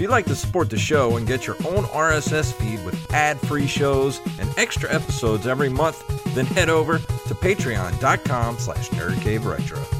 If you'd like to support the show and get your own RSS feed with ad-free shows and extra episodes every month, then head over to patreon.com slash nerdcaveretro.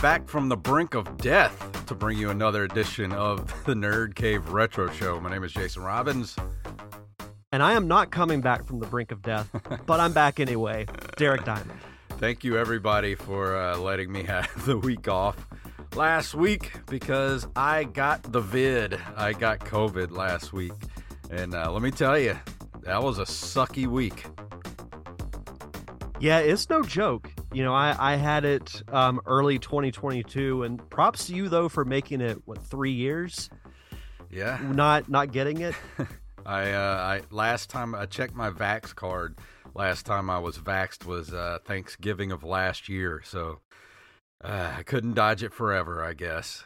Back from the brink of death to bring you another edition of the Nerd Cave Retro Show. My name is Jason Robbins. And I am not coming back from the brink of death, but I'm back anyway. Derek Diamond. Thank you, everybody, for uh, letting me have the week off last week because I got the vid. I got COVID last week. And uh, let me tell you, that was a sucky week. Yeah, it's no joke. You know, I, I had it um, early 2022, and props to you though for making it what three years, Yeah. not not getting it. I, uh, I last time I checked my Vax card. Last time I was vaxed was uh, Thanksgiving of last year, so uh, I couldn't dodge it forever. I guess.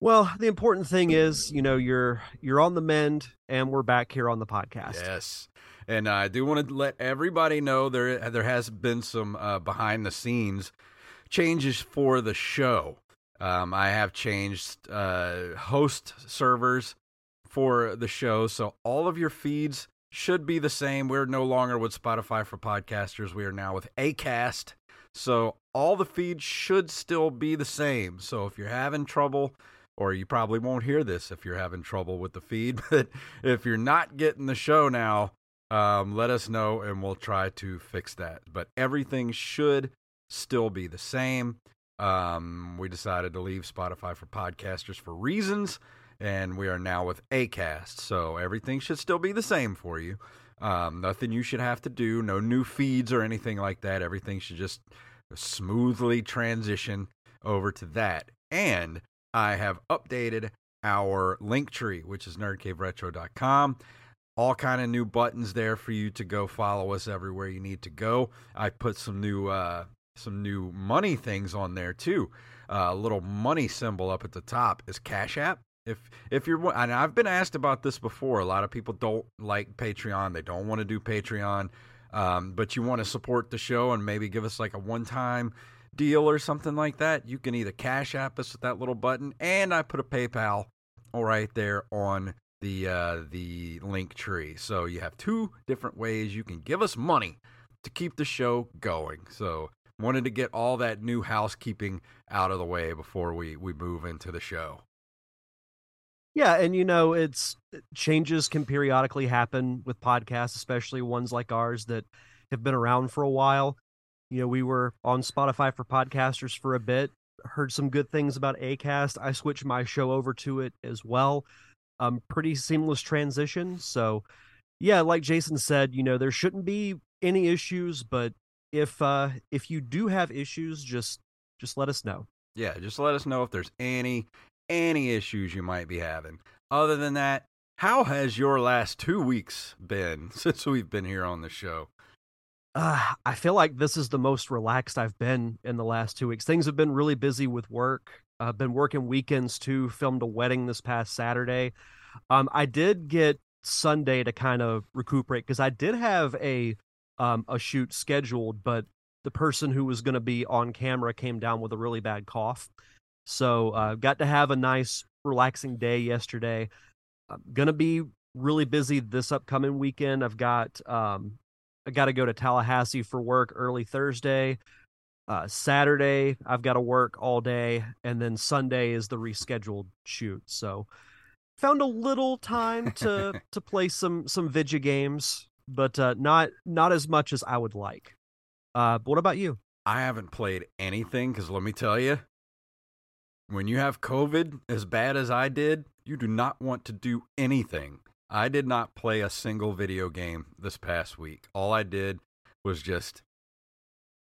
Well, the important thing is, you know, you're you're on the mend, and we're back here on the podcast. Yes, and I do want to let everybody know there there has been some uh, behind the scenes changes for the show. Um, I have changed uh, host servers for the show, so all of your feeds should be the same. We're no longer with Spotify for podcasters. We are now with Acast. So all the feeds should still be the same. So if you're having trouble, or you probably won't hear this if you're having trouble with the feed, but if you're not getting the show now, um, let us know and we'll try to fix that. But everything should still be the same. Um, we decided to leave Spotify for podcasters for reasons, and we are now with Acast. So everything should still be the same for you. Um, nothing you should have to do, no new feeds or anything like that. Everything should just smoothly transition over to that. And I have updated our link tree, which is nerdcaveretro.com. All kind of new buttons there for you to go follow us everywhere you need to go. I put some new uh, some new money things on there too. Uh, a little money symbol up at the top is Cash App. If if you're and I've been asked about this before. A lot of people don't like Patreon. They don't want to do Patreon, um, but you want to support the show and maybe give us like a one time deal or something like that. You can either Cash App us with that little button, and I put a PayPal right there on the uh, the link tree. So you have two different ways you can give us money to keep the show going. So wanted to get all that new housekeeping out of the way before we we move into the show. Yeah, and you know, it's changes can periodically happen with podcasts, especially ones like ours that have been around for a while. You know, we were on Spotify for podcasters for a bit, heard some good things about Acast. I switched my show over to it as well. Um, pretty seamless transition. So, yeah, like Jason said, you know, there shouldn't be any issues, but if uh if you do have issues, just just let us know. Yeah, just let us know if there's any any issues you might be having. Other than that, how has your last two weeks been since we've been here on the show? Uh, I feel like this is the most relaxed I've been in the last two weeks. Things have been really busy with work. I've been working weekends too. Filmed a wedding this past Saturday. Um, I did get Sunday to kind of recuperate because I did have a um a shoot scheduled, but the person who was going to be on camera came down with a really bad cough. So uh, got to have a nice relaxing day yesterday. I'm gonna be really busy this upcoming weekend. I've got um, I got to go to Tallahassee for work early Thursday. Uh, Saturday I've got to work all day, and then Sunday is the rescheduled shoot. So found a little time to to play some some video games, but uh, not not as much as I would like. Uh, but what about you? I haven't played anything because let me tell you, when you have COVID as bad as I did, you do not want to do anything. I did not play a single video game this past week. All I did was just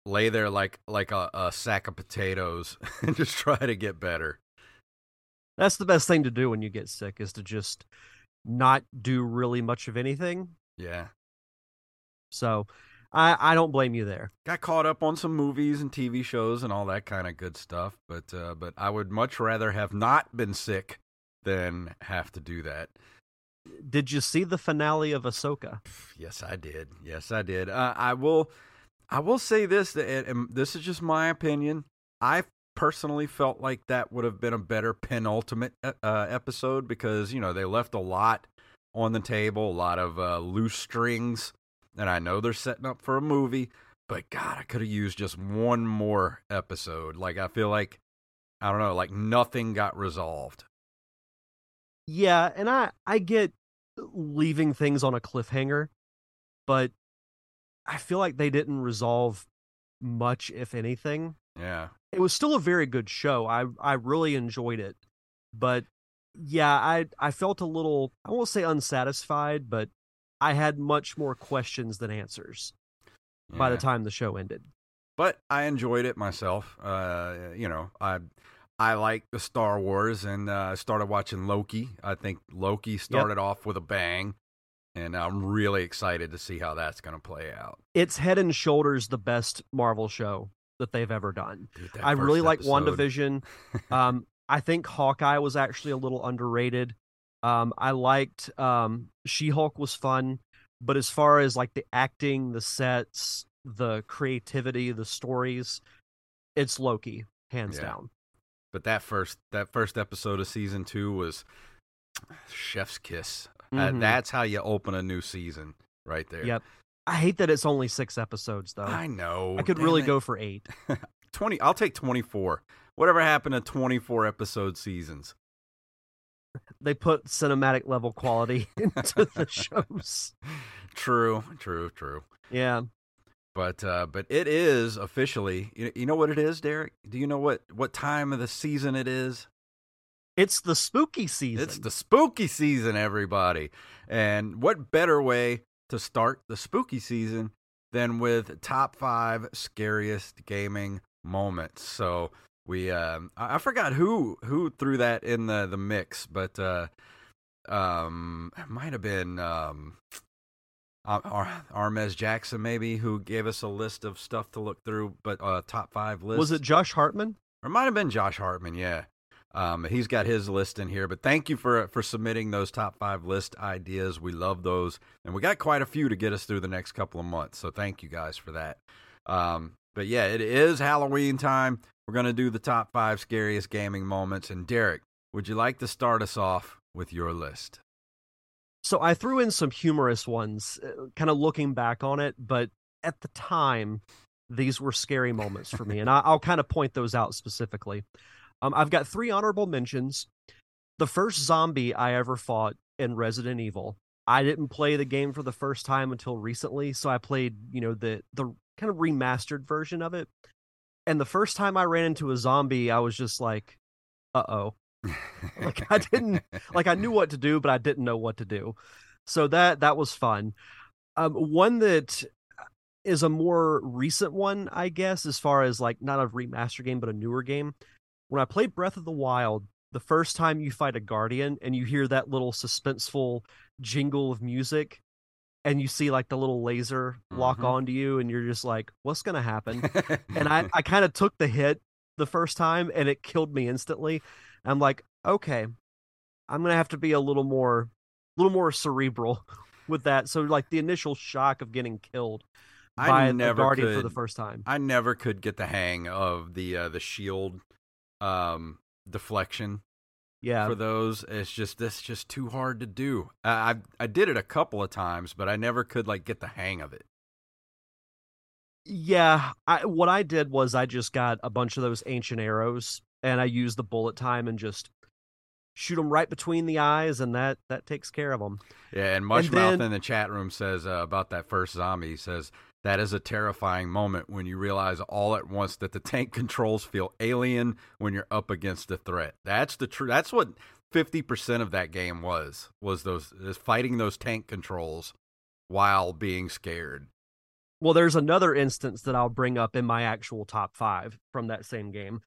lay there like like a, a sack of potatoes and just try to get better. That's the best thing to do when you get sick is to just not do really much of anything. Yeah. So I I don't blame you there. Got caught up on some movies and TV shows and all that kind of good stuff, but uh, but I would much rather have not been sick than have to do that. Did you see the finale of Ahsoka? Yes, I did. Yes, I did. Uh, I will. I will say this, and this is just my opinion. I personally felt like that would have been a better penultimate uh, episode because you know they left a lot on the table, a lot of uh, loose strings, and I know they're setting up for a movie. But God, I could have used just one more episode. Like I feel like I don't know, like nothing got resolved. Yeah, and I I get leaving things on a cliffhanger, but I feel like they didn't resolve much, if anything. Yeah. It was still a very good show. I I really enjoyed it. But yeah, I I felt a little I won't say unsatisfied, but I had much more questions than answers yeah. by the time the show ended. But I enjoyed it myself. Uh, you know, I I like the Star Wars and uh, started watching Loki. I think Loki started yep. off with a bang, and I'm really excited to see how that's going to play out. It's head and shoulders the best Marvel show that they've ever done. Dude, I really like WandaVision. um, I think Hawkeye was actually a little underrated. Um, I liked um, She Hulk was fun, but as far as like the acting, the sets, the creativity, the stories, it's Loki hands yeah. down. But that first that first episode of season two was chef's kiss. Uh, mm-hmm. Uh, that's how you open a new season, right there. Yep. I hate that it's only six episodes, though. I know. I could really it. go for eight. Twenty. I'll take twenty-four. Whatever happened to twenty-four episode seasons? They put cinematic level quality into the shows. True. True. True. Yeah. But uh, but it is officially. You, you know what it is, Derek? Do you know what what time of the season it is? It's the spooky season. It's the spooky season, everybody. And what better way to start the spooky season than with top five scariest gaming moments? So we, uh, I forgot who who threw that in the the mix, but uh, um, it might have been um, Ar- Armez Jackson, maybe, who gave us a list of stuff to look through, but uh, top five list. Was it Josh Hartman? Or it might have been Josh Hartman, yeah. Um, he's got his list in here, but thank you for for submitting those top five list ideas. We love those, and we got quite a few to get us through the next couple of months. So thank you guys for that. Um, but yeah, it is Halloween time. We're gonna do the top five scariest gaming moments. And Derek, would you like to start us off with your list? So I threw in some humorous ones, uh, kind of looking back on it, but at the time, these were scary moments for me, and I, will kind of point those out specifically. Um, I've got three honorable mentions. The first zombie I ever fought in Resident Evil. I didn't play the game for the first time until recently, so I played, you know, the the kind of remastered version of it. And the first time I ran into a zombie, I was just like, "Uh oh." like I didn't like I knew what to do, but I didn't know what to do. So that that was fun. Um, one that is a more recent one, I guess, as far as like not a remaster game, but a newer game. When I played Breath of the Wild, the first time you fight a guardian and you hear that little suspenseful jingle of music, and you see like the little laser lock Mhm. onto you, and you're just like, "What's gonna happen?" and I I kind of took the hit the first time, and it killed me instantly. I'm like, okay, I'm gonna have to be a little more, a little more cerebral with that. So like the initial shock of getting killed I by the never guardian for the first time. I never could get the hang of the uh, the shield um, deflection Yeah, for those. It's just that's just too hard to do. I, I I did it a couple of times, but I never could like get the hang of it. yeah. I what I did was I just got a bunch of those ancient arrows, and I used the bullet time and just shoot them right between the eyes, and that that takes care of them. Yeah, and Mushmouth then- in the chat room says uh, about that first zombie. He says that is a terrifying moment when you realize all at once that the tank controls feel alien when you're up against a threat. That's the true. That's what fifty percent of that game was was those is fighting those tank controls while being scared. Well, there's another instance that I'll bring up in my actual top five from that same game.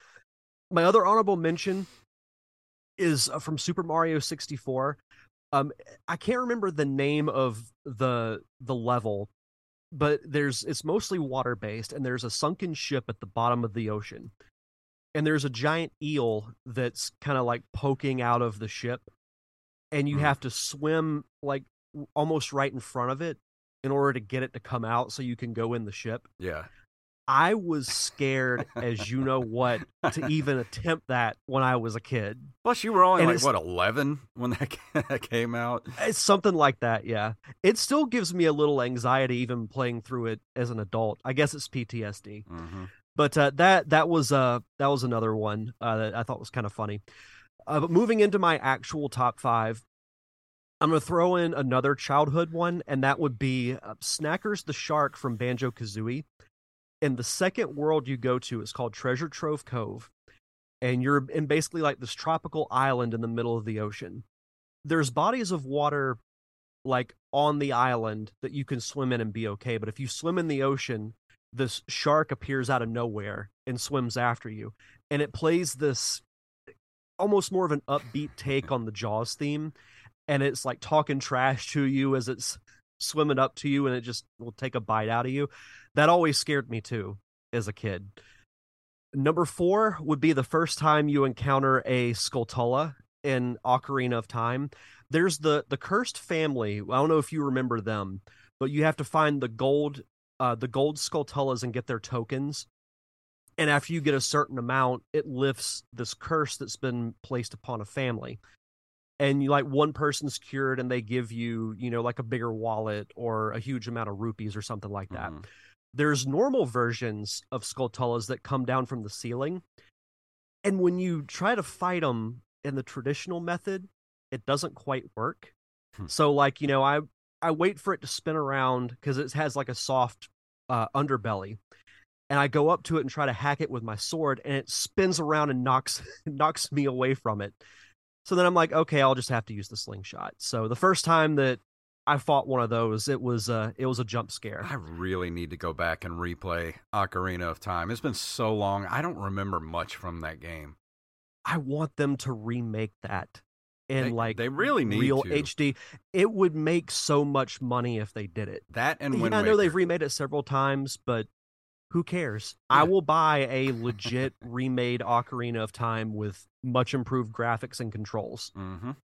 My other honorable mention is uh, from Super Mario 64. Um, I can't remember the name of the the level, but there's it's mostly water based, and there's a sunken ship at the bottom of the ocean, and there's a giant eel that's kind of like poking out of the ship, and you Hmm. have to swim like almost right in front of it in order to get it to come out so you can go in the ship. Yeah, I was scared as you know what to even attempt that when I was a kid. Plus, you were only And like what eleven when that came out. It's something like that, yeah. It still gives me a little anxiety even playing through it as an adult. I guess it's PTSD. hmm But uh, that that was uh that was another one uh, that I thought was kind of funny. Uh, but moving into my actual top five, I'm gonna throw in another childhood one, and that would be uh, Snackers the Shark from Banjo Kazooie. And the second world you go to is called Treasure Trove Cove, and you're in basically like this tropical island in the middle of the ocean. There's bodies of water like on the island that you can swim in and be okay, but if you swim in the ocean, this shark appears out of nowhere and swims after you and it plays this almost more of an upbeat take on the jaws theme and it's like talking trash to you as it's swimming up to you and it just will take a bite out of you that always scared me too as a kid number four would be the first time you encounter a skulltula in ocarina of time there's the the cursed family i don't know if you remember them but you have to find the gold uh, the gold skulltulas and get their tokens. And after you get a certain amount, it lifts this curse that's been placed upon a family. And you like one person's cured, and they give you, you know, like a bigger wallet or a huge amount of rupees or something like that. Mhm. There's normal versions of skulltulas that come down from the ceiling, and when you try to fight them in the traditional method, it doesn't quite work. Hmm. So, like you know, I I wait for it to spin around because it has like a soft uh, underbelly, and I go up to it and try to hack it with my sword, and it spins around and knocks knocks me away from it. So then I'm like, okay, I'll just have to use the slingshot. So the first time that I fought one of those, it was uh, it was a jump scare. I really need to go back and replay Ocarina of Time. It's been so long. I don't remember much from that game. I want them to remake that in They- like they really need real to. HD. It would make so much money if they did it. That and Yeah, Wind I know they've remade it several times, but who cares? I will buy a legit remade Ocarina of Time with much improved graphics and controls. Mhm.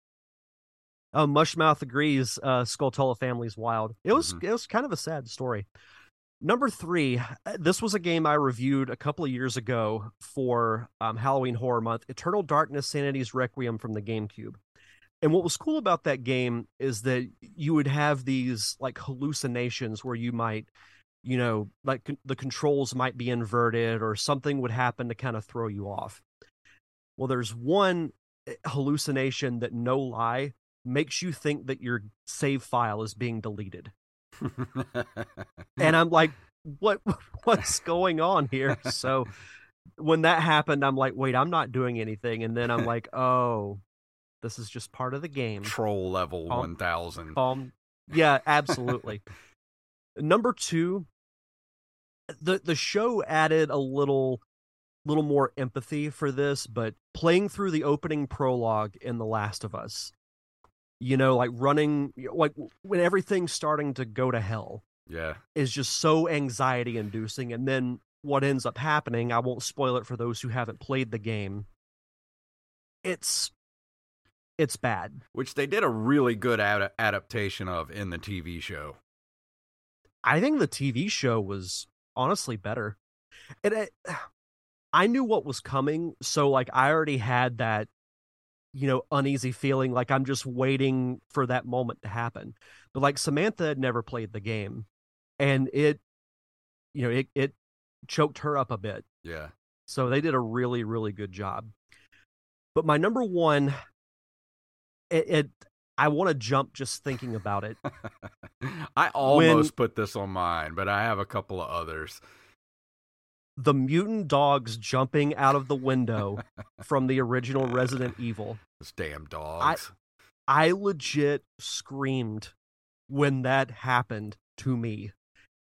Oh, Mushmouth agrees. Uh, Skulltula family's wild. It was Mhm. it was kind of a sad story. Number three, uh, this was a game I reviewed a couple of years ago for um, Halloween Horror Month. Eternal Darkness: Sanity's Requiem from the GameCube. And what was cool about that game is that you would have these like hallucinations where you might, you know, like con- the controls might be inverted or something would happen to kind of throw you off. Well, there's one eh, hallucination that no lie makes you think that your save file is being deleted. And I'm like, what what's going on here? So when that happened, I'm like, wait, I'm not doing anything, and then I'm like, oh, this is just part of the game. Troll level Calm- one thousand. Calm. Yeah, absolutely. Number two, the the show added a little little more empathy for this, but playing through the opening prologue in The Last of Us, you know, like running like when everything's starting to go to hell Yeah. is just so anxiety inducing and then what ends up happening, I won't spoil it for those who haven't played the game. It's it's bad. Which they did a really good ad- adaptation of in the TV show. I think the TV show was honestly better. And it, I knew what was coming, so like I already had that you know uneasy feeling like I'm just waiting for that moment to happen. But like Samantha had never played the game and it you know it it choked her up a bit. Yeah. So they did a really really good job. But my number 1 it, it I want to jump just thinking about it. I almost put this on mine, but I have a couple of others. The mutant dogs jumping out of the window from the original Resident Evil. Those damn dogs. I legit screamed when that happened to me.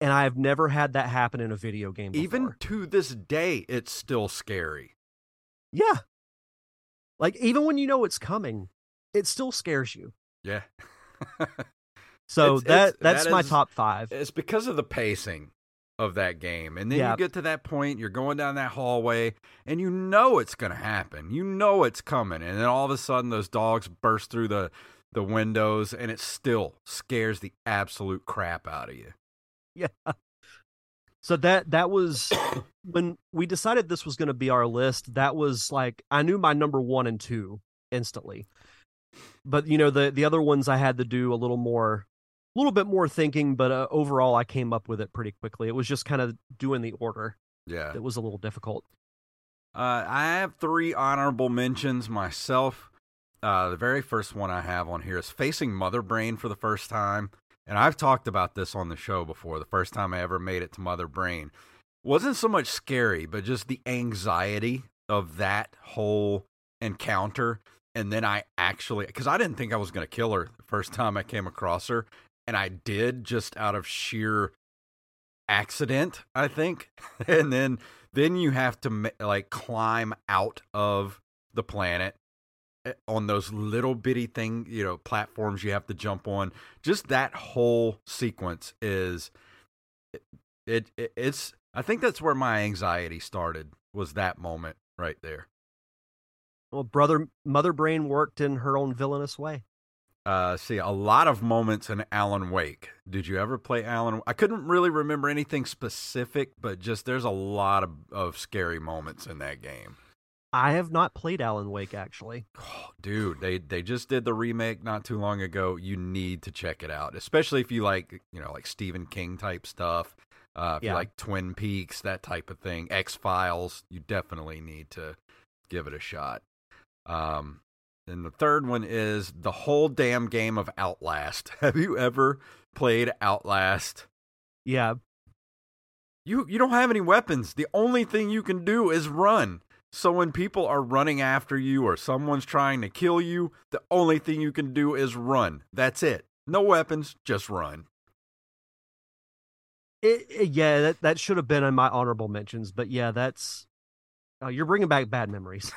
And I've never had that happen in a video game before. Even to this day, it's still scary. Yeah. Like even when you know it's coming, it still scares you. Yeah. So It's- that it's- that's that my top 5. It's because of the pacing of that game. And then Yeah. you get to that point, you're going down that hallway, and you know it's going to happen. You know it's coming. And then all of a sudden, those dogs burst through the, the windows, and it still scares the absolute crap out of you. Yeah. So that that was when we decided this was going to be our list. That was like I knew my number 1 and 2 instantly. But you know the the other ones I had to do a little more little bit more thinking, but uh, overall I came up with it pretty quickly. It was just kind of doing the order Yeah. that was a little difficult. Uh, I have three honorable mentions myself. Uh, the very first one I have on here is facing Mother Brain for the first time. And I've talked about this on the show before. The first time I ever made it to Mother Brain wasn't so much scary, but just the anxiety of that whole encounter. And then I actually, because I didn't think I was going to kill her the first time I came across her. And I did just out of sheer accident, I think. and then then you have to like climb out of the planet eh, on those little bitty thing, you know, platforms you have to jump on. Just that whole sequence is it, it, it it's I think that's where my anxiety started was that moment right there. Well, brother Mother Brain worked in her own villainous way. Uh, see, a lot of moments in Alan Wake. Did you ever play Alan? I couldn't really remember anything specific, but just there's a lot of, of scary moments in that game. I have not played Alan Wake actually. Oh, dude, they they just did the remake not too long ago. You need to check it out, especially if you like you know like Stephen King type stuff. Uh, if Yeah. you like Twin Peaks, that type of thing, X Files, you definitely need to give it a shot. Um, and the third one is the whole damn game of Outlast. Have you ever played Outlast? Yeah, You you don't have any weapons. The only thing you can do is run. So when people are running after you or someone's trying to kill you, the only thing you can do is run. That's it. No weapons, just run. it, it- yeah, that that should have been in my honorable mentions, but yeah, that's uh, you're bringing back bad memories.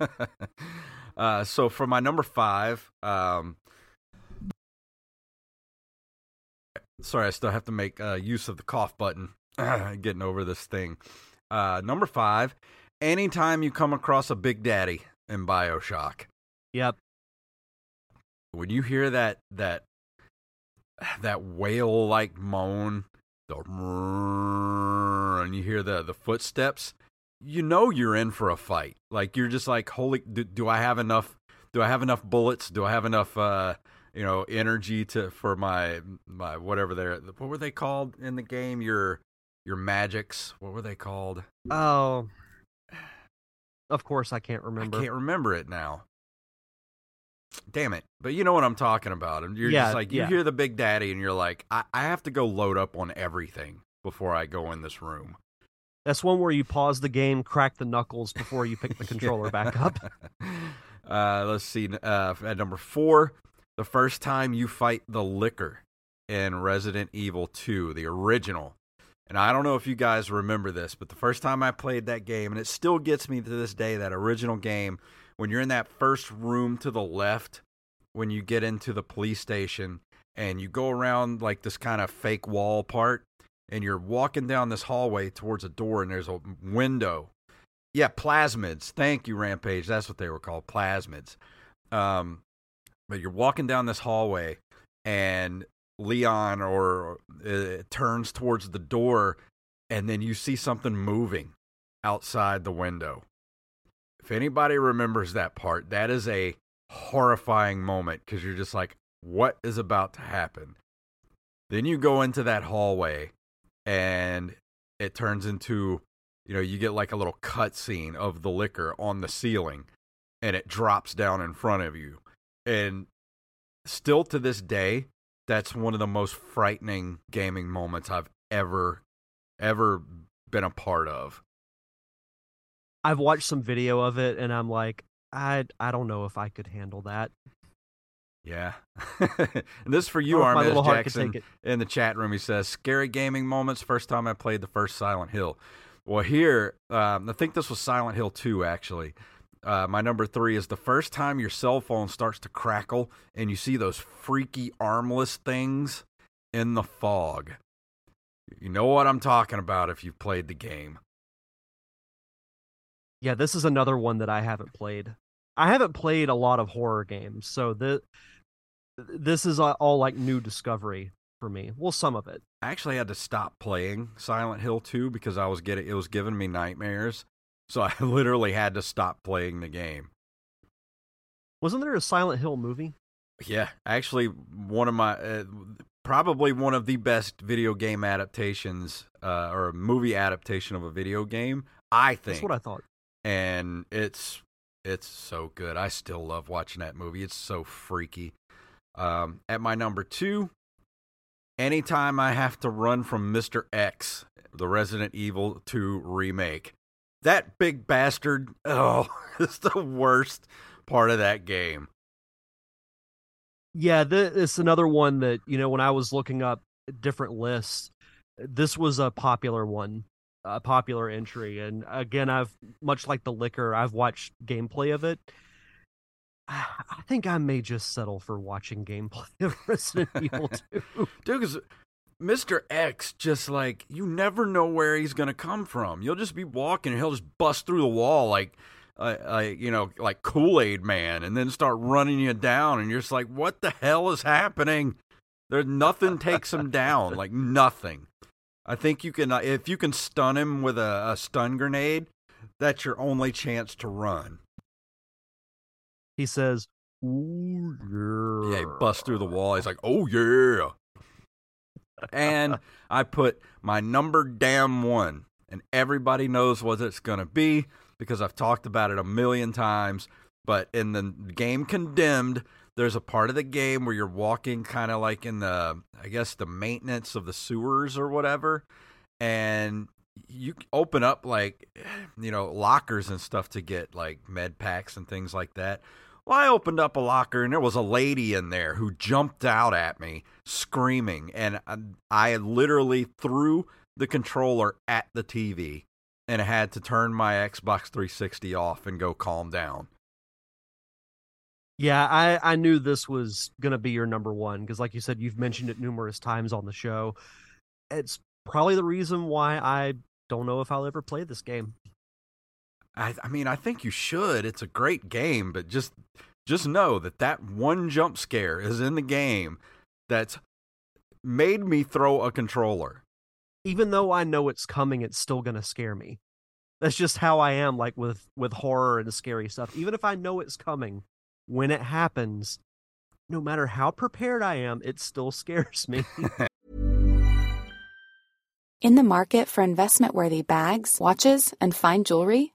uh, so for my number five, um, sorry, I still have to make uh, use of the cough button. Getting over this thing. Uh, number five, anytime you come across a Big Daddy in Bioshock, Yep. when you hear that that that whale like moan, the and you hear the the footsteps, you know you're in for a fight. Like you're just like, holy, do, do I have enough? Do I have enough bullets? Do I have enough? uh you know, energy to for my my whatever they're what were they called in the game? Your your magics. What were they called? Oh, of course I can't remember. I can't remember it now. Damn it. But you know what I'm talking about. And you're Yeah, just like, you yeah. hear the Big Daddy and you're like, I, I have to go load up on everything before I go in this room. That's one where you pause the game, crack the knuckles before you pick the controller back up. Uh, let's see. Uh, at number four, the first time you fight the Licker in Resident Evil 2, the original. And I don't know if you guys remember this, but the first time I played that game, and it still gets me to this day, that original game, when you're in that first room to the left, when you get into the police station and you go around like this kind of fake wall part, and you're walking down this hallway towards a door, and there's a window yeah, plasmids. Thank you, Rampage. That's what they were called, plasmids. Um, but you're walking down this hallway, and Leon or uh, turns towards the door, and then you see something moving outside the window. If anybody remembers that part, that is a horrifying moment because you're just like, what is about to happen? Then you go into that hallway, and it turns into you know, you get like a little cut scene of the Licker on the ceiling and it drops down in front of you. And still to this day, that's one of the most frightening gaming moments I've ever, ever been a part of. I've watched some video of it and I'm like, I I don't know if I could handle that. Yeah. and this is for you, Armez Jackson. In the chat room, he says, Scary gaming moments. First time I played the first Silent Hill. Well, here, um, I think this was Silent Hill 2, actually. Uh, my number three is the first time your cell phone starts to crackle and you see those freaky armless things in the fog. You know what I'm talking about if you've played the game. Yeah, this is another one that I haven't played. I haven't played a lot of horror games, so the this is all like new discovery for me. Well, some of it. I actually had to stop playing Silent Hill 2 because I was getting it was giving me nightmares. So I literally had to stop playing the game. Wasn't there a Silent Hill movie? Yeah, actually one of my uh, probably one of the best video game adaptations uh, or a movie adaptation of a video game, I think. That's what I thought. And it's it's so good. I still love watching that movie. It's so freaky. Um, at my number 2, anytime I have to run from Mr. X, the Resident Evil 2 remake, that big bastard, oh, it's the worst part of that game. Yeah, this, it's another one that, you know, when I was looking up different lists, this was a popular one, a popular entry. And again, I've, much like the Licker, I've watched gameplay of it I think I may just settle for watching gameplay of Resident Evil 2. Dude, because Mr. X just like you never know where he's gonna come from. You'll just be walking and he'll just bust through the wall like uh, uh, you know, like Kool Aid Man, and then start running you down, and you're just like, "What the hell is happening?" There's nothing takes him down, like nothing. I think you can uh, if you can stun him with a, a stun grenade, that's your only chance to run he says, "Ooh yeah." Yeah, he busts through the wall. He's like, "Oh yeah." and I put my number damn one, and everybody knows what it's gonna be because I've talked about it a million times. But in the game Condemned, there's a part of the game where you're walking kind of like in the, I guess, the maintenance of the sewers or whatever, and you open up like, you know, lockers and stuff to get like med packs and things like that. Well, I opened up a locker and there was a lady in there who jumped out at me screaming, and uh, I, literally threw the controller at the TV and had to turn my Xbox 360 off and go calm down. Yeah, I, I knew this was going to be your number one because, like you said, you've mentioned it numerous times on the show. It's probably the reason why I don't know if I'll ever play this game. I, I mean, I think you should. It's a great game, but just just know that that one jump scare is in the game that's made me throw a controller. Even though I know it's coming, it's still gonna scare me. That's just how I am, like with with horror and scary stuff. Even if I know it's coming, when it happens, no matter how prepared I am, it still scares me. in the market for investment worthy bags, watches, and fine jewelry.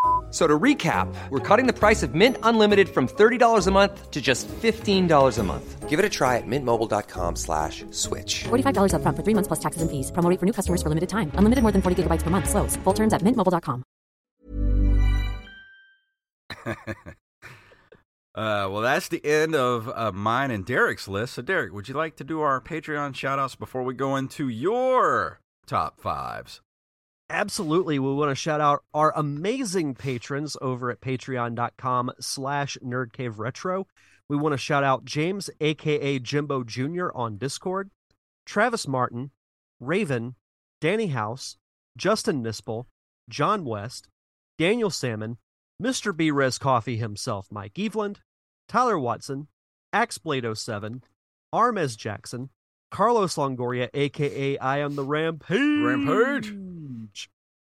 F- So to recap, we're cutting the price of Mint Unlimited from $30 a month to just $15 a month. Give it a try at mintmobile.com slash switch. $45 upfront for three months plus taxes and fees. Promo rate for new customers for limited time. Unlimited more than 40 gigabytes per month. Slows. Full terms at mintmobile.com. Uh, well, that's the end of uh, mine and Derek's list. So, Derek, would you like to do our Patreon shout outs before we go into your top fives? Absolutely. We want to shout out our amazing patrons over at patreon.com slash nerdcaveretro. We want to shout out James, aka Jimbo Jr. on Discord, Travis Martin, Raven, Danny House, Justin Nispel, John West, Daniel Salmon, Mr. Brez Coffee himself, Mike Eveland, Tyler Watson, Axblade 07, Armez Jackson, Carlos Longoria, aka I am the Rampage. Rampage.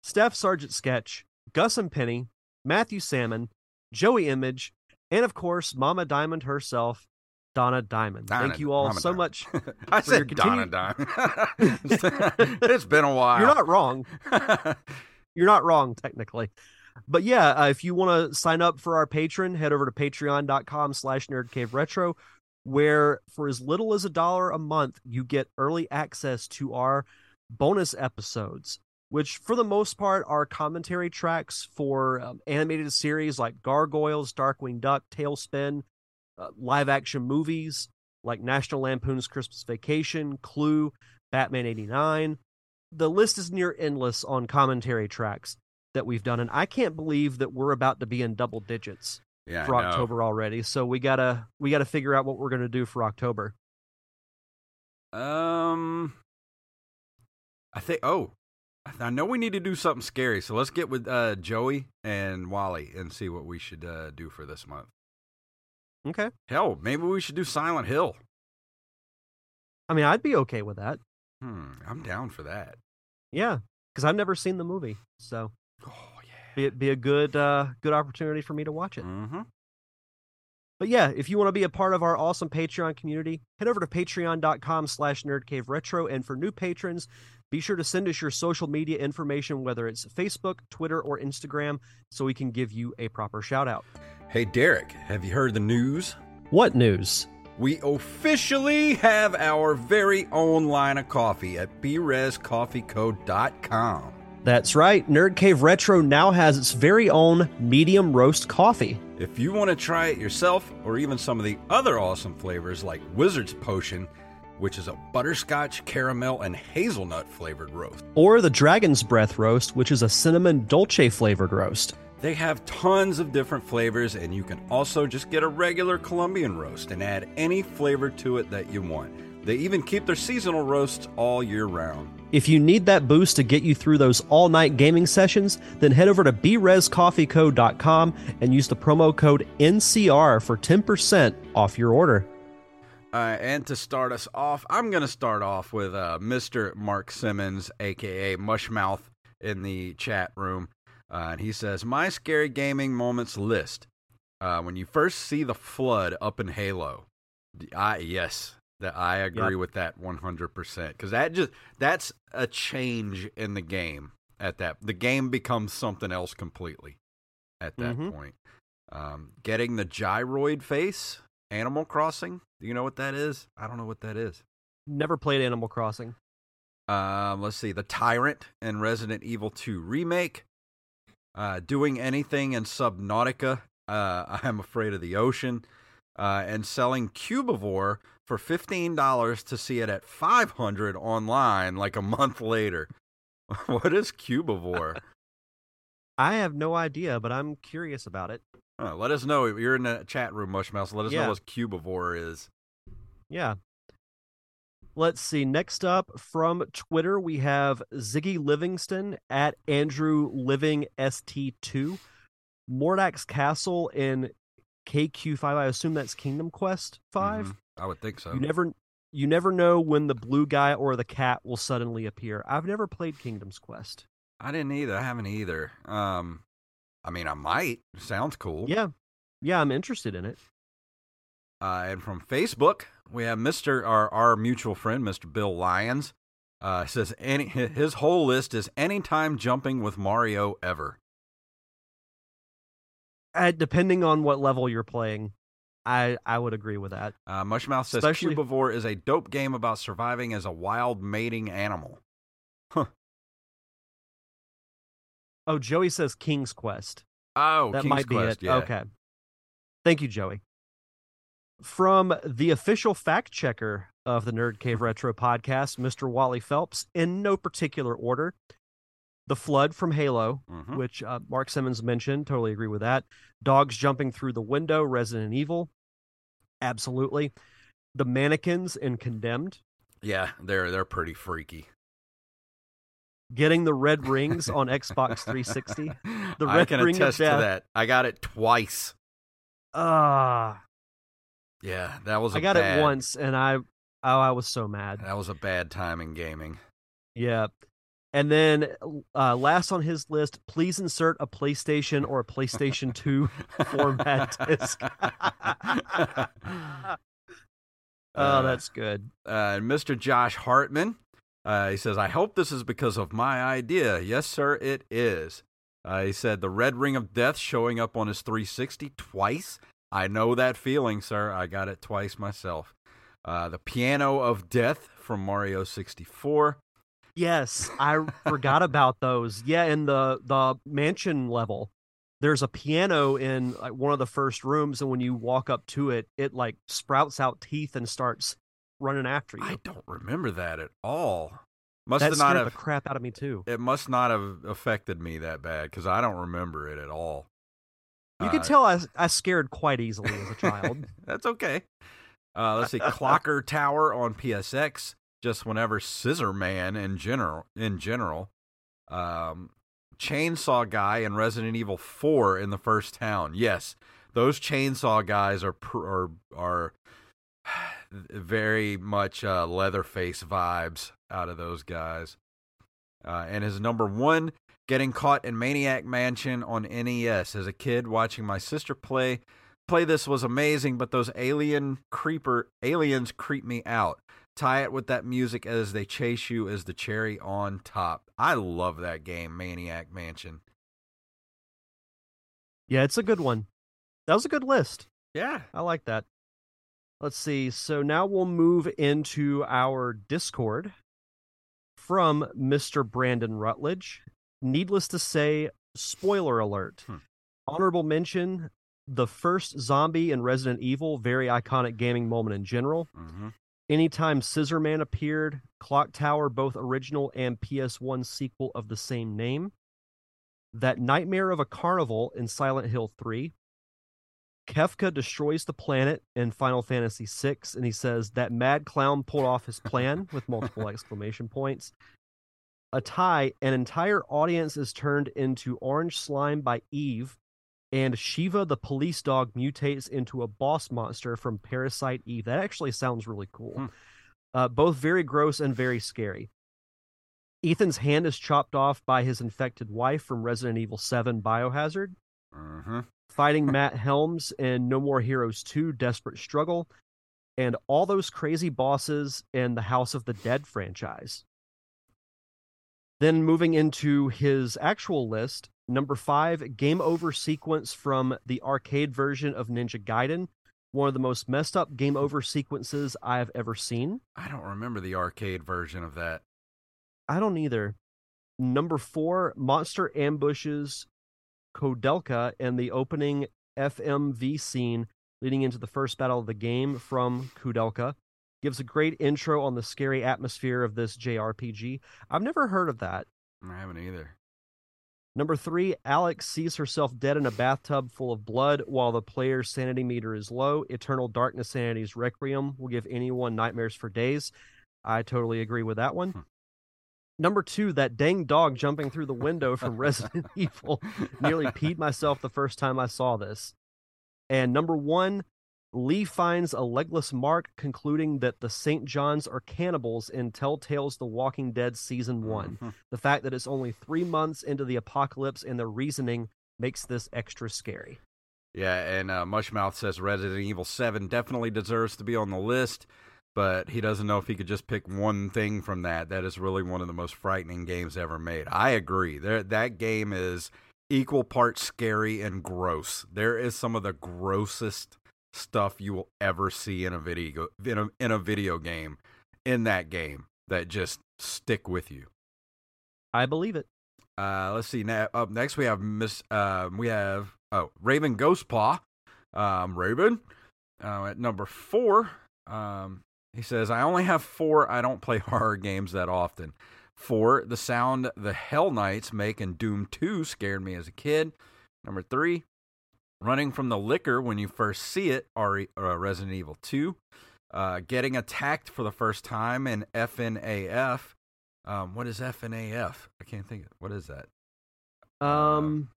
Steph Sargent Sketch, Gus and Penny, Matthew Salmon, Joey Image, and of course, Mama Diamond herself, Donna Diamond. Donna- Thank you all Mama so Diamond. much. I for your said Donna continued- Dime. it's been a while. You're not wrong. You're not wrong, technically. But yeah, uh, if you want to sign up for our patron, head over to patreon.com slash nerdcaveretro, where for as little as a dollar a month, you get early access to our bonus episodes, which for the most part are commentary tracks for um, animated series like Gargoyles, Darkwing Duck, TaleSpin, uh, live action movies like National Lampoon's Christmas Vacation, Clue, Batman 89. The list is near endless on commentary tracks that we've done, and I can't believe that we're about to be in double digits yeah, for. October already. So we gotta we gotta figure out what we're gonna do for October. Um, I think. Oh, I know we need to do something scary. So let's get with uh, Joey and Wally and see what we should uh, do for this month. Okay. Hell, maybe we should do Silent Hill. I mean, I'd be okay with that. Hmm, I'm down for that. Yeah, because I've never seen the movie, so Oh yeah. be be a good uh good opportunity for me to watch it. Mm-hmm. But yeah, if you want to be a part of our awesome Patreon community, head over to patreon.com slash nerdcaveretro. And for new patrons, be sure to send us your social media information, whether it's Facebook, Twitter, or Instagram, so we can give you a proper shout out. Hey Derek, have you heard the news? What news? We officially have our very own line of coffee at brezcoffeeco.com. That's right, Nerd Cave Retro now has its very own medium roast coffee. If you want to try it yourself, or even some of the other awesome flavors like Wizard's Potion, which is a butterscotch, caramel, and hazelnut flavored roast, Or the Dragon's Breath roast, which is a cinnamon dolce flavored roast. they have tons of different flavors, and you can also just get a regular Colombian roast and add any flavor to it that you want. They even keep their seasonal roasts all year round. If you need that boost to get you through those all night gaming sessions, then head over to brezcoffeeco.com and use the promo code NCR for 10% off your order. Uh, and to start us off, I'm going to start off with uh, Mr. Mark Simmons, aka Mushmouth, in the chat room. Uh, and he says, My scary gaming moments list. Uh, when you first see the flood up in Halo, I yes, that I agree Yep. with that 100% because that just that's a change in the game. At that, the game becomes something else completely. At that Mhm. point, um, getting the gyroid face, Animal Crossing. Do you know what that is? I don't know what that is. Never played Animal Crossing. Um, let's see, the Tyrant and Resident Evil 2 remake. Uh, doing anything in Subnautica. Uh, I am afraid of the ocean. Uh, and selling Cubivore for fifteen dollars to see it at five hundred online, like a month later. what is Cubivore? I have no idea, but I'm curious about it. Uh, let us know. You're in the chat room, Mushmouse. Let us Yeah. know what Cubivore is. Yeah. Let's see. Next up from Twitter, we have Ziggy Livingston at Andrew Living ST2, Mordack's Castle in KQ5. I assume that's Kingdom Quest 5. Mhm. I would think so. You never you never know when the blue guy or the cat will suddenly appear. I've never played Kingdom's Quest. I didn't either. I haven't either. Um, I mean, I might. Sounds cool. Yeah. Yeah, I'm interested in it. Uh, and from Facebook, we have Mister our our mutual friend, Mister Bill Lyons. Uh, says any his whole list is anytime jumping with Mario ever. Uh, depending on what level you're playing, I I would agree with that. Uh, Mushmouth says Especially- Cubivore is a dope game about surviving as a wild mating animal. Huh. Oh, Joey says King's Quest. Oh, that King's might be Quest, it. Yeah. Okay. Thank you, Joey. From the official fact checker of the Nerd Cave Retro podcast, Mr. Wally Phelps, in no particular order. The Flood from Halo, Mhm. which uh, Mark Simmons mentioned. Totally agree with that. Dogs jumping through the window, Resident Evil. Absolutely. The mannequins in Condemned. Yeah, they're they're pretty freaky. Getting the red rings on Xbox 360. The I red can ring attest to that. I got it twice. Ah, Yeah, that was. I I got it once, and I, oh, I was so mad. That was a bad time in gaming. Yeah. And then uh, last on his list, please insert a PlayStation or a PlayStation 2 format disc. Uh, oh, that's good. uh, Mr. Josh Hartman. Uh, he says, I hope this is because of my idea. Yes, sir, it is. Uh, he said, the red ring of death showing up on his 360 twice. I know that feeling, sir. I got it twice myself. Uh, the piano of death from Mario 64. Yes, I forgot about those. Yeah, in the the mansion level, there's a piano in like one of the first rooms, and when you walk up to it, it like sprouts out teeth and starts running after you. I don't remember that at all. Must that have not scared have. the crap out of me too. It must not have affected me that bad because I don't remember it at all. You Uh, can tell I I scared quite easily as a child. That's okay. Uh, let's see, Clocker Tower on PSX. Just whenever Scissor Man in general, in general, um, Chainsaw Guy in Resident Evil Four in the first town. Yes, those Chainsaw guys are are are very much uh, Leatherface vibes out of those guys. Uh, and his number one, getting caught in Maniac Mansion on NES as a kid, watching my sister play play this was amazing, but those alien creeper aliens creep me out. Tie it with that music as they chase you as the cherry on top. I love that game, Maniac Mansion. yeah, it's a good one. That was a good list. Yeah. I like that. Let's see. So now we'll move into our Discord from Mr. Brandon Rutledge. Needless to say, spoiler alert. Hmm. Honorable mention the first zombie in Resident Evil, very iconic gaming moment in general. hmm Anytime Scissor Man appeared, Clock Tower, both original and PS1 sequel of the same name. That Nightmare of a Carnival in Silent Hill 3. Kefka destroys the planet in Final Fantasy VI, and he says that mad clown pulled off his plan with multiple exclamation points. A tie, an entire audience is turned into orange slime by Eve, and Shiva the police dog mutates into a boss monster from Parasite Eve. That actually sounds really cool. Hmm. Uh, both very gross and very scary. Ethan's hand is chopped off by his infected wife from Resident Evil 7 Biohazard hmm fighting Matt Helms in No More Heroes 2 Desperate Struggle, and all those crazy bosses in the House of the Dead franchise. Then moving into his actual list, number five, game over sequence from the arcade version of Ninja Gaiden. One of the most messed up game over sequences I have ever seen. I don't remember the arcade version of that. I don't either. Number four, Monster ambushes Koudelka and the opening FMV scene leading into the first battle of the game from Koudelka. Gives a great intro on the scary atmosphere of this JRPG. I've never heard of that. I haven't either. Number three, Alex sees herself dead in a bathtub full of blood while the player's sanity meter is low. Eternal Darkness Sanity's Requiem will give anyone nightmares for days. I totally agree with that one. Hmm. Number two, that dang dog jumping through the window from Resident Evil nearly peed myself the first time I saw this. And number one, Lee finds a legless mark, concluding that the St. Johns are cannibals in Telltale's The Walking Dead Season one Mhm. The fact that it's only three months into the apocalypse and the reasoning makes this extra scary. Yeah, and uh, Mushmouth says Resident Evil 7 definitely deserves to be on the list, but he doesn't know if he could just pick one thing from that. That is really one of the most frightening games ever made. I agree. There, that game is equal parts scary and gross. There is some of the grossest stuff you will ever see in a video in a, in a video game in that game that just stick with you. I believe it. Uh, let's see. Now, up next, we have Miss. Um, we have oh Raven Ghostpaw. Um, Raven uh, at number four. Um, he says, "I only have four. I don't play horror games that often. Four, the sound the Hell Knights make in Doom Two scared me as a kid. Number three, running from the Licker when you first see it. RE, uh, Resident Evil Two. Uh, getting attacked for the first time in FNAF. Um, what is FNAF? I can't think. What is that? Um,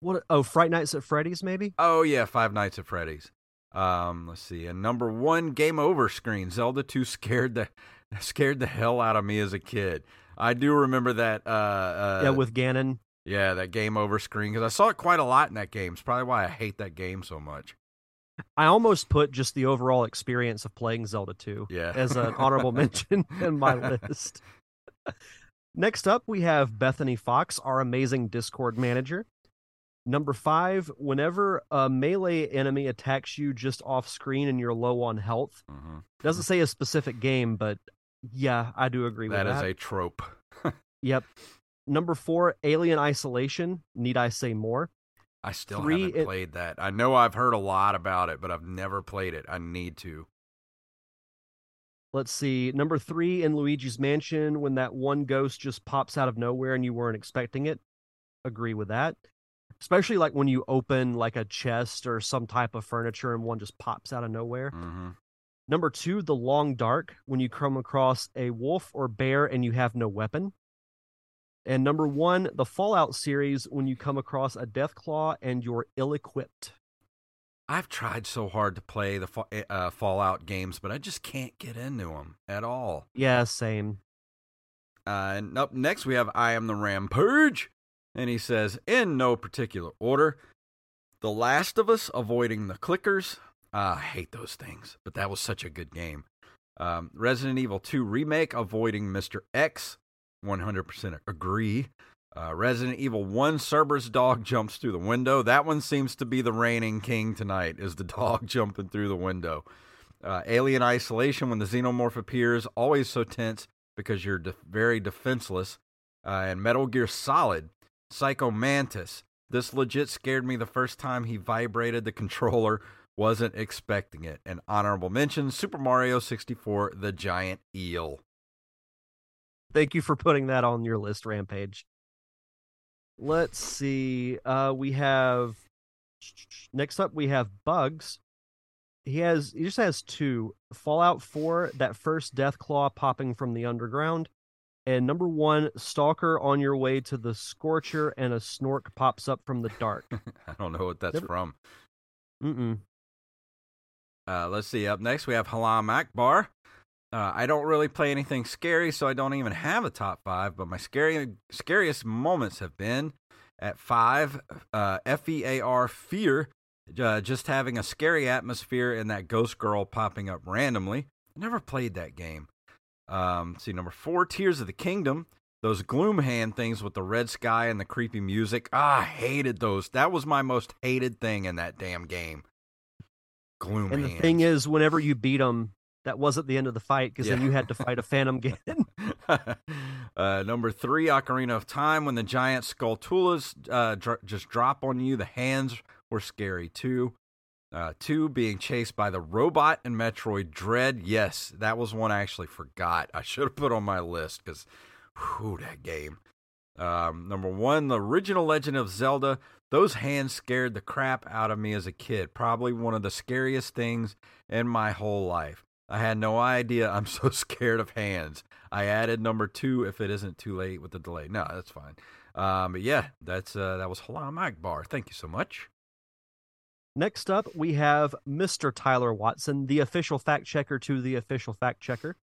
what? Oh, Fright Nights at Freddy's, maybe. Oh yeah, Five Nights at Freddy's. Um, let's see. And number one, game over screen. Zelda Two scared the scared the hell out of me as a kid. I do remember that. Uh, uh yeah, with Ganon. Yeah, that game over screen because I saw it quite a lot in that game. It's probably why I hate that game so much. I almost put just the overall experience of playing Zelda 2 Yeah. as an honorable mention in my list. Next up, we have Bethany Fox, our amazing Discord manager. Number five, whenever a melee enemy attacks you just off screen and you're low on health, hmm doesn't say a specific game, but yeah, I do agree That with is that. a trope. Yep. Number four, Alien Isolation. Need I say more? I still Three, haven't it- played that. I know I've heard a lot about it, but I've never played it. I need to. Let's see. Number three in Luigi's Mansion, when that one ghost just pops out of nowhere and you weren't expecting it. Agree with that. Especially like when you open like a chest or some type of furniture and one just pops out of nowhere. hmm Number two, the long dark, when you come across a wolf or bear and you have no weapon. And number one, the Fallout series, when you come across a death claw and you're ill equipped. I've tried so hard to play the Fa- uh, Fallout games, but I just can't get into them at all. Yeah, same. Uh, and up next, we have I Am the Rampage. And he says, in no particular order, The Last of Us, avoiding the clickers. Ah, I hate those things, but that was such a good game. Um, Resident Evil 2 Remake, avoiding Mr. X. 100% agree. Uh, Resident Evil 1 Cerberus dog jumps through the window. That one seems to be the reigning king tonight, is the dog jumping through the window. Uh, Alien Isolation, when the xenomorph appears, always so tense because you're de- very defenseless. Uh, and Metal Gear Solid, Psycho Mantis. This legit scared me the first time he vibrated the controller. Wasn't expecting it. An honorable mention Super Mario 64, The Giant Eel. Thank you for putting that on your list, Rampage. Let's see. Uh, we have next up we have Bugs. He has he just has two Fallout 4, that first Death Claw popping from the underground, and number one Stalker on your way to the Scorcher, and a Snork pops up from the dark. I don't know what that's Never- from. Mm-mm. Uh, let's see. Up next, we have Halam Akbar. Uh, I don't really play anything scary, so I don't even have a top five. But my scary, scariest moments have been at five. Uh, F-E-A-R, fear. Uh, just having a scary atmosphere and that ghost girl popping up randomly. I never played that game. Um, see, number four, Tears of the Kingdom. Those gloom hand things with the red sky and the creepy music. Ah, I hated those. That was my most hated thing in that damn game. Gloom And the hands. thing is, whenever you beat him, that wasn't the end of the fight because then you had to fight a Phantom Ganon. uh, number three, Ocarina of Time. When the giant Skulltulas uh, dr- just drop on you, the hands were scary too. Uh, two, being chased by the robot in Metroid Dread. Yes, that was one I actually forgot. I should have put on my list because, whew, that game. Um, number one, the original Legend of Zelda. Those hands scared the crap out of me as a kid. Probably one of the scariest things in my whole life. I had no idea I'm so scared of hands. I added number two if it isn't too late with the delay. No, that's fine. Um, but yeah, that's uh, that was Halam Akbar. Thank you so much. Next up, we have Mr. Tyler Watson, the official fact checker to the official fact checker.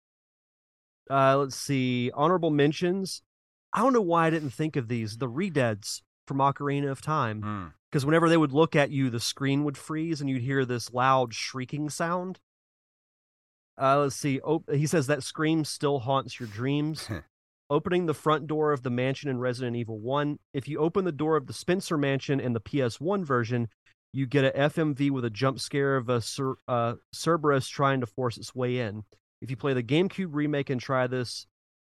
Uh, let's see. Honorable mentions. I don't know why I didn't think of these. The Redeads from Ocarina of Time. Because Mm. whenever they would look at you, the screen would freeze and you'd hear this loud shrieking sound. Uh, let's see. Oh, he says that scream still haunts your dreams. Opening the front door of the mansion in Resident Evil 1. If you open the door of the Spencer mansion in the PS1 version, you get a FMV with a jump scare of a Cer- uh, Cerberus trying to force its way in. If you play the GameCube remake and try this,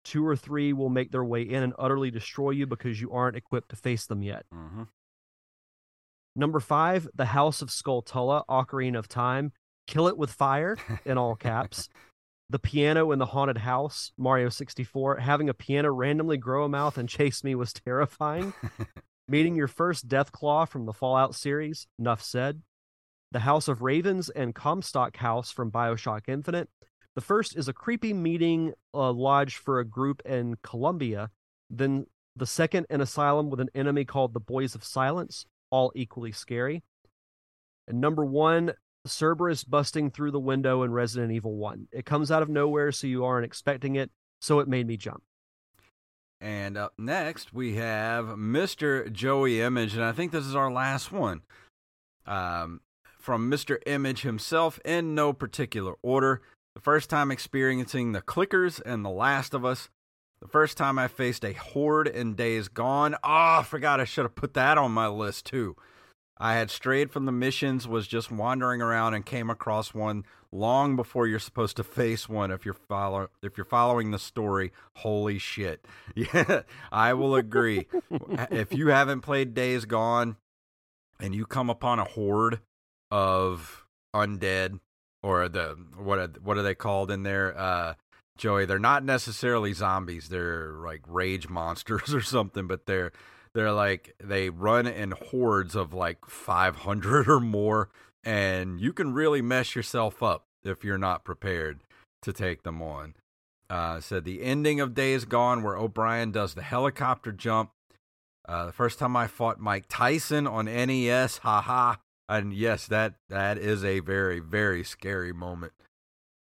two or three will make their way in and utterly destroy you because you aren't equipped to face them yet. hmm Number five, The House of Skulltula, Ocarina of Time. Kill it with fire, in all caps. the piano in the haunted house, Mario 64. Having a piano randomly grow a mouth and chase me was terrifying. Meeting your first Death Claw from the Fallout series, Nuff said. The House of Ravens and Comstock House from Bioshock Infinite. The first is a creepy meeting uh, lodge for a group in Columbia. Then the second, an asylum with an enemy called the Boys of Silence, all equally scary. And number one, Cerberus busting through the window in Resident Evil 1. It comes out of nowhere, so you aren't expecting it, so it made me jump. And up next, we have Mr. Joey Image, and I think this is our last one. Um, from Mr. Image himself, in no particular order. The first time experiencing the clickers and The Last of Us. The first time I faced a horde in Days Gone. Oh, I forgot I should have put that on my list too. I had strayed from the missions, was just wandering around, and came across one long before you're supposed to face one. If you're follow if you're following the story, holy shit! Yeah, I will agree. if you haven't played Days Gone, and you come upon a horde of undead or the what are, what are they called in there? Uh, Joey, they're not necessarily zombies. They're like rage monsters or something, but they're they're like they run in hordes of like 500 or more and you can really mess yourself up if you're not prepared to take them on. Uh said the ending of days gone where o'brien does the helicopter jump. Uh the first time i fought mike tyson on nes haha and yes that that is a very very scary moment.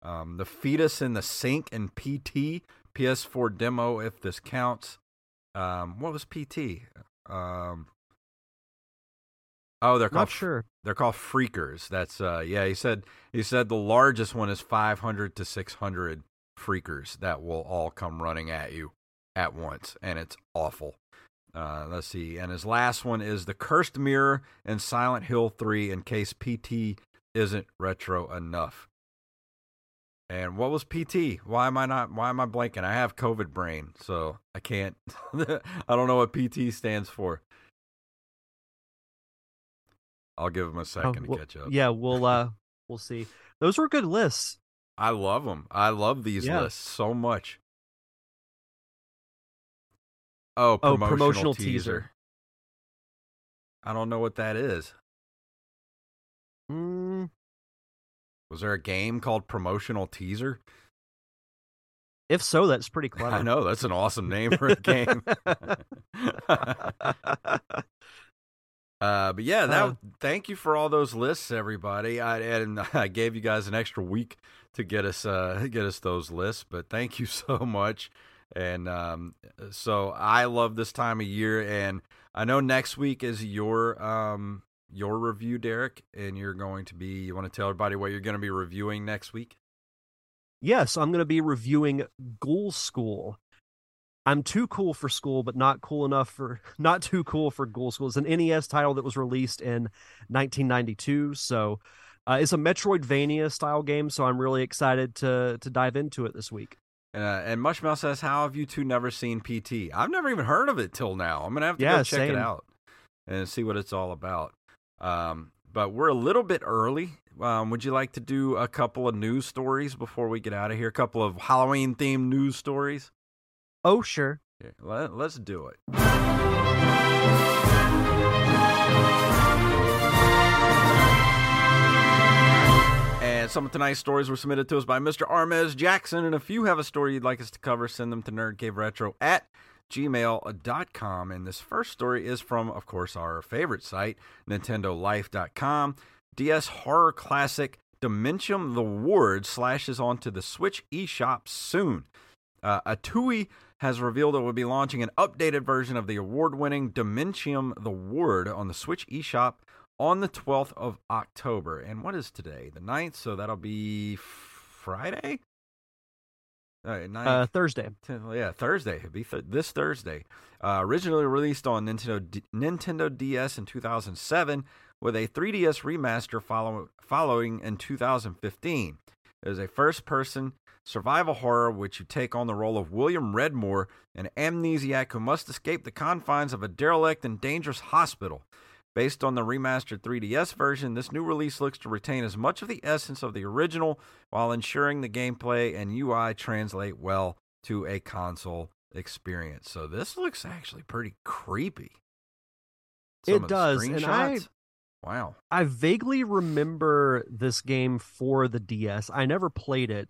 Um the fetus in the sink in pt ps4 demo if this counts. Um what was pt um oh they're called Not sure. they're called freakers. That's uh yeah he said he said the largest one is 500 to 600 freakers that will all come running at you at once and it's awful. Uh let's see and his last one is the cursed mirror and silent hill 3 in case pt isn't retro enough and what was PT? Why am I not? Why am I blanking? I have COVID brain, so I can't. I don't know what PT stands for. I'll give him a Oh, second well, to catch up. Yeah, we'll uh we'll see. Those were good lists. I love them. I love these Yeah. lists so much. Oh, Oh, promotional, promotional teaser. teaser. I don't know what that is. Mm, Was there a game called Promotional Teaser? if so, that's pretty clever. I know that's an awesome name for a game. Uh, but yeah, that. Uh, thank you for all those lists, everybody. I and I gave you guys an extra week to get us uh get us those lists, but thank you so much. And um, so I love this time of year, and I know next week is your um your review, Derek, and you're going to be. You want to tell everybody what you're going to be reviewing next week? yes, I'm going to be reviewing Ghoul School. I'm too cool for school, but not cool enough for not too cool for Ghoul School. It's an NES title that was released in 1992, so uh, it's a Metroidvania style game. So I'm really excited to to dive into it this week. Uh, and Mushmouth says, "How have you two never seen PT? I've never even heard of it till now. I'm gonna have to Yeah, go check it out and see what it's all about." Um, but we're a little bit early. Um, would you like to do a couple of news stories before we get out of here? A couple of Halloween themed news stories. Oh, sure. Yeah, let, let's do it. And some of tonight's stories were submitted to us by Mr. Armez Jackson. And if you have a story you'd like us to cover, send them to nerdcaveretro at gmail.com. And this first story is from, of course, our favorite site, nintendolife.com. DS horror classic Dementium the Ward slashes onto the Switch eShop soon. Uh, Atooi has revealed it will be launching an updated version of the award winning Dementium the Ward on the Switch eShop on the 12th of October. And what is today? The 9th, so that'll be Friday? Uh, 9th, Uh, Thursday. 10th, yeah, Thursday. It'd be th- this Thursday. Uh, originally released on Nintendo D- Nintendo DS in 2007, with a 3DS remaster follow- following in 2015. It is a first-person survival horror which you take on the role of William Redmoor, an amnesiac who must escape the confines of a derelict and dangerous hospital. Based on the remastered 3DS version, this new release looks to retain as much of the essence of the original while ensuring the gameplay and UI translate well to a console experience. So this looks actually pretty creepy. Some It does, and I- wow. I vaguely remember this game for the DS. I never played it,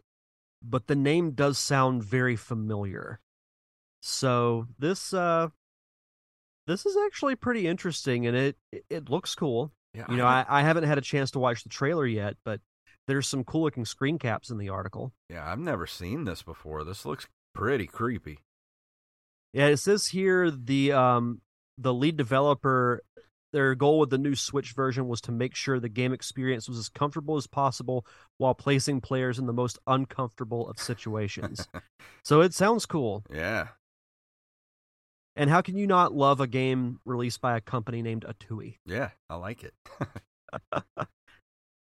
but the name does sound very familiar. So this uh this is actually pretty interesting and it it- looks cool. Yeah, You know, I, I haven't had a chance to watch the trailer yet, but there's some cool looking screen caps in the article. yeah, I've never seen this before. This looks pretty creepy. Yeah, it says here the um the lead developer their goal with the new Switch version was to make sure the game experience was as comfortable as possible while placing players in the most uncomfortable of situations. so it sounds cool. Yeah. And how can you not love a game released by a company named Atooi? Yeah, I like it.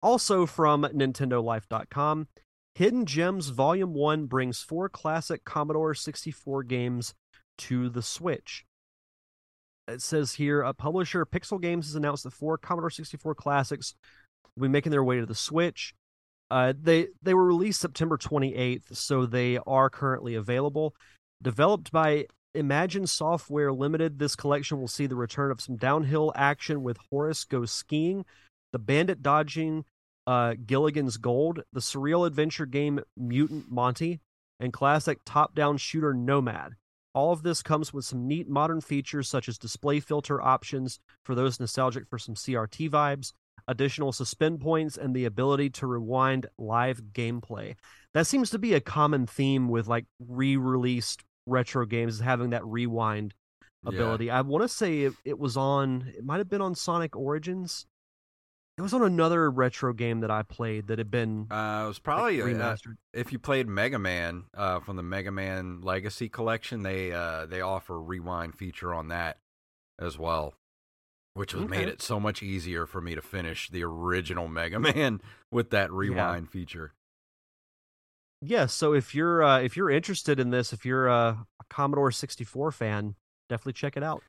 Also from NintendoLife.com, Hidden Gems Volume 1 brings four classic Commodore 64 games to the Switch. It says here, a publisher, Pixel Games, has announced that four Commodore 64 classics will be making their way to the Switch. Uh, they they were released September 28th, so they are currently available. Developed by Imagine Software Limited, this collection will see the return of some downhill action with Horace Goes Skiing, the bandit dodging uh, Gilligan's Gold, the surreal adventure game Mutant Monty, and classic top down shooter Nomad. All of this comes with some neat modern features such as display filter options for those nostalgic for some CRT vibes, additional suspend points, and the ability to rewind live gameplay. That seems to be a common theme with like re released retro games, is having that rewind Yeah. ability. I want to say it, it was on, it might have been on Sonic Origins. It was on another retro game that I played that had been Uh, it was like, probably uh, remastered. if you played Mega Man uh, from the Mega Man Legacy Collection, they uh, they offer a rewind feature on that as well, which was made it so much easier for me to finish the original Mega Man with that rewind feature. Yeah so if you're uh, if you're interested in this if you're uh, a commodore 64 fan definitely check it out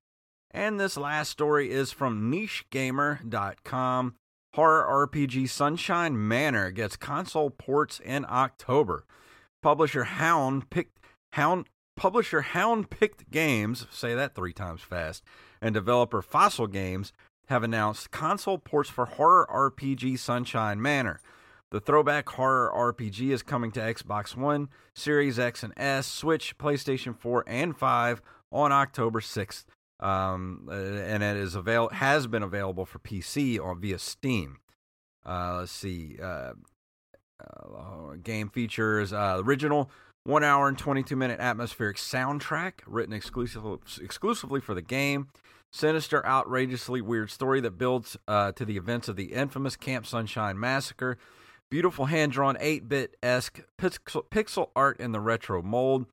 And this last story is from NicheGamer.com. Horror RPG Sunshine Manor gets console ports in October. Publisher Hound picked Hound publisher Hound picked Games, say that three times fast, and developer Fossil Games have announced console ports for horror RPG Sunshine Manor. The throwback horror RPG is coming to Xbox One, Series X and S, Switch, PlayStation 4, and 5 on October 6th. Um, uh, and it is avail- has been available for PC on via Steam. Uh, let's see. Uh, uh, game features uh, original one hour and 22 minute atmospheric soundtrack written exclusively exclusively for the game sinister outrageously weird story that builds uh, to the events of the infamous camp sunshine massacre beautiful hand-drawn 8-bit-esque pixel, pixel art in the retro mold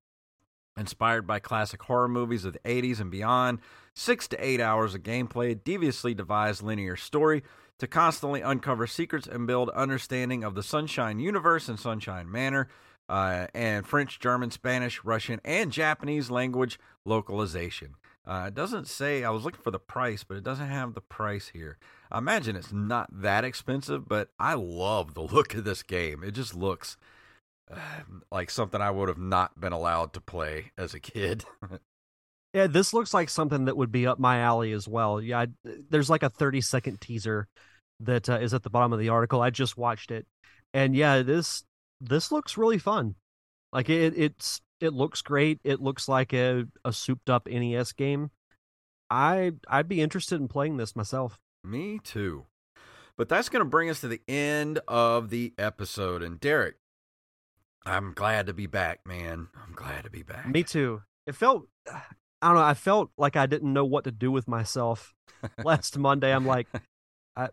inspired by classic horror movies of the 80s and beyond six to eight hours of gameplay deviously devised linear story to constantly uncover secrets and build understanding of the Sunshine universe and Sunshine Manor, uh, and French, German, Spanish, Russian, and Japanese language localization. Uh, it doesn't say, I was looking for the price, but it doesn't have the price here. I imagine it's not that expensive, but I love the look of this game. It just looks uh, like something I would have not been allowed to play as a kid. Yeah, this looks like something that would be up my alley as well. Yeah, I, there's like a 30 second teaser that uh, is at the bottom of the article. I just watched it, and yeah, this this looks really fun. Like it, it's it looks great. It looks like a, a souped up NES game. I I'd be interested in playing this myself. Me too. But that's going to bring us to the end of the episode. And Derek, I'm glad to be back, man. I'm glad to be back. Me too. It felt I don't know, I felt like I didn't know what to do with myself last Monday. I'm like I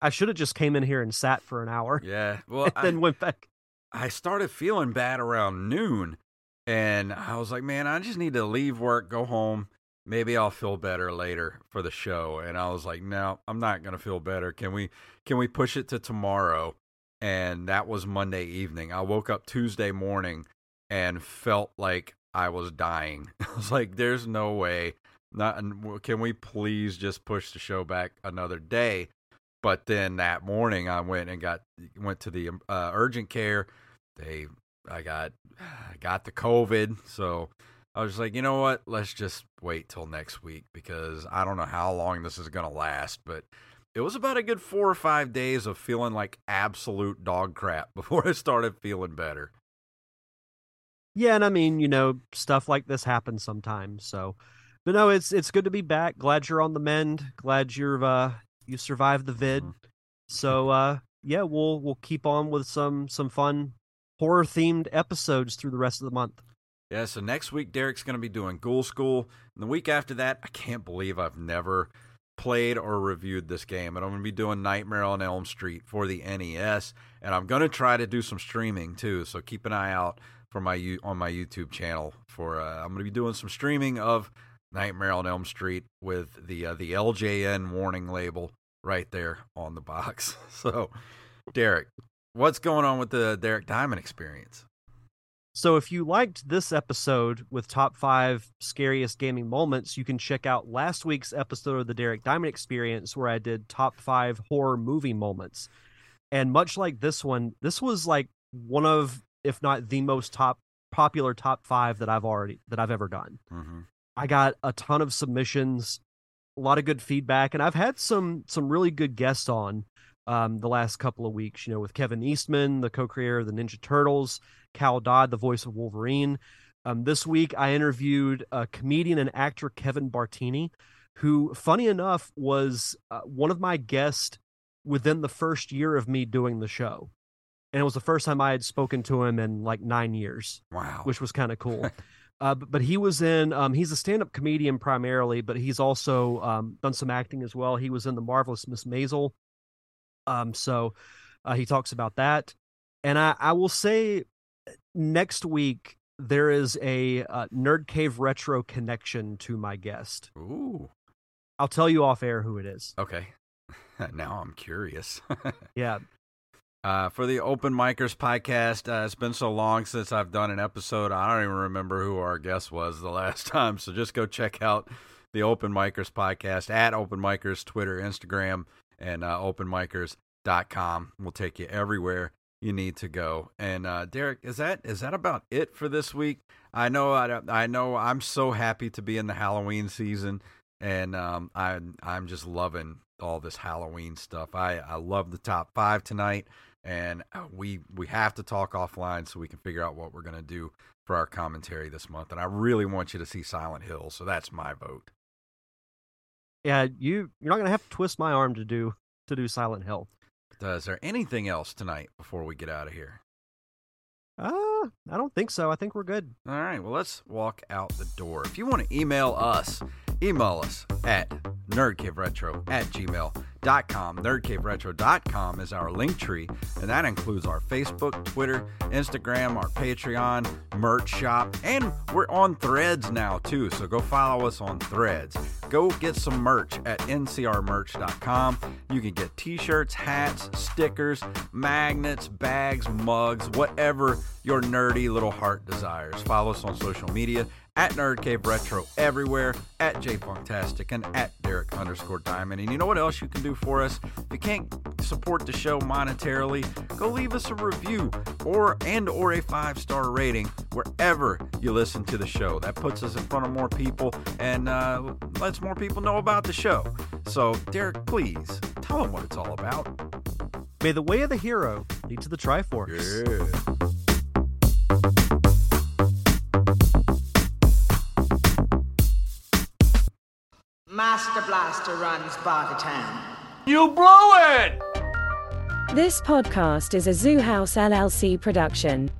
I should have just came in here and sat for an hour. Yeah. Well, and I, then went back. I started feeling bad around noon. And I was like, man, I just need to leave work, go home. Maybe I'll feel better later for the show. And I was like, no, I'm not gonna feel better. Can we can we push it to tomorrow? And that was Monday evening. I woke up Tuesday morning and felt like I was dying. I was like, there's no way. Not can we please just push the show back another day? But then that morning, I went and got went to the uh, urgent care. They, I got, I got the COVID, so I was like, you know what? Let's just wait till next week because I don't know how long this is gonna last. But it was about a good four or five days of feeling like absolute dog crap before I started feeling better. Yeah, and I mean, you know, stuff like this happens sometimes. So, but no, it's it's good to be back. Glad you're on the mend. Glad you're uh you survived the vid. Mhm. So uh yeah, we'll we'll keep on with some some fun horror themed episodes through the rest of the month. Yeah, so next week Derek's going to be doing Ghoul School, and the week after that, I can't believe I've never played or reviewed this game. And I'm going to be doing Nightmare on Elm Street for the NES, and I'm going to try to do some streaming too. So keep an eye out for my on my YouTube channel for uh, I'm going to be doing some streaming of Nightmare on Elm Street with the uh, the LJN warning label right there on the box. So, Derek, what's going on with the Derek Diamond experience? So if you liked this episode with top five scariest gaming moments, you can check out last week's episode of the Derek Diamond Experience where I did top five horror movie moments. And much like this one, this was like one of, if not the most top popular top five that I've already that I've ever done. Mm-hmm. I got a ton of submissions, a lot of good feedback, and I've had some some really good guests on um, the last couple of weeks. You know, with Kevin Eastman, the co-creator of the Ninja Turtles, Cal Dodd, the voice of Wolverine. Um, this week, I interviewed a comedian and actor Kevin Bartini, who, funny enough, was uh, one of my guests within the first year of me doing the show. And it was the first time I had spoken to him in like nine years, Wow. which was kind of cool. uh, but, but he was in, um, he's a stand up comedian primarily, but he's also um, done some acting as well. He was in The Marvelous Miss Maisel. Um, so uh, he talks about that. And I, I will say next week there is a uh, Nerd Cave Retro connection to my guest. Ooh. I'll tell you off air who it is. Okay. now I'm curious. Yeah. uh, for the Open Micers podcast, uh, it's been so long since I've done an episode. I don't even remember who our guest was the last time. So just go check out the Open Micers podcast at Open Micers, Twitter, Instagram, and uh, openmicers.com. We'll take you everywhere you need to go. And uh, Derek, is that is that about it for this week? I know I, I know I'm so happy to be in the Halloween season, and um, I'm I'm just loving all this Halloween stuff. I I love the top five tonight, and uh, we we have to talk offline so we can figure out what we're gonna do for our commentary this month. And I really want you to see Silent Hill, so that's my vote. Yeah, you you're not gonna have to twist my arm to do to do Silent Hill. Is there anything else tonight before we get out of here? Uh, I don't think so. I think we're good. All right, well, let's walk out the door. If you want to email us, email us at nerdcaveretro at gmail.com. Nerdcaveretro.com is our link tree, and that includes our Facebook, Twitter, Instagram, our Patreon, merch shop, and we're on threads now, too. So go follow us on threads. Go get some merch at ncrmerch.com. You can get t shirts, hats, stickers, magnets, bags, mugs, whatever your nerdy little heart desires. Follow us on social media at Nerd Cave Retro everywhere, at JayFunktastic, and at Derek underscore Diamond. And you know what else you can do for us? If you can't support the show monetarily, go leave us a review or and or a five star rating wherever you listen to the show. That puts us in front of more people and uh, lets more people know about the show. So, Derek, please tell them what it's all about. May the way of the hero lead to the Triforce. Yeah. Master Blaster runs Bartertown. You blew it! This podcast is a Zoo House LLC production.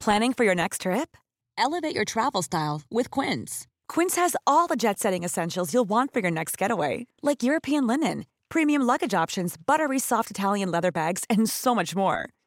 Planning for your next trip? Elevate your travel style with Quince. Quince has all the jet setting essentials you'll want for your next getaway, like European linen, premium luggage options, buttery soft Italian leather bags, and so much more.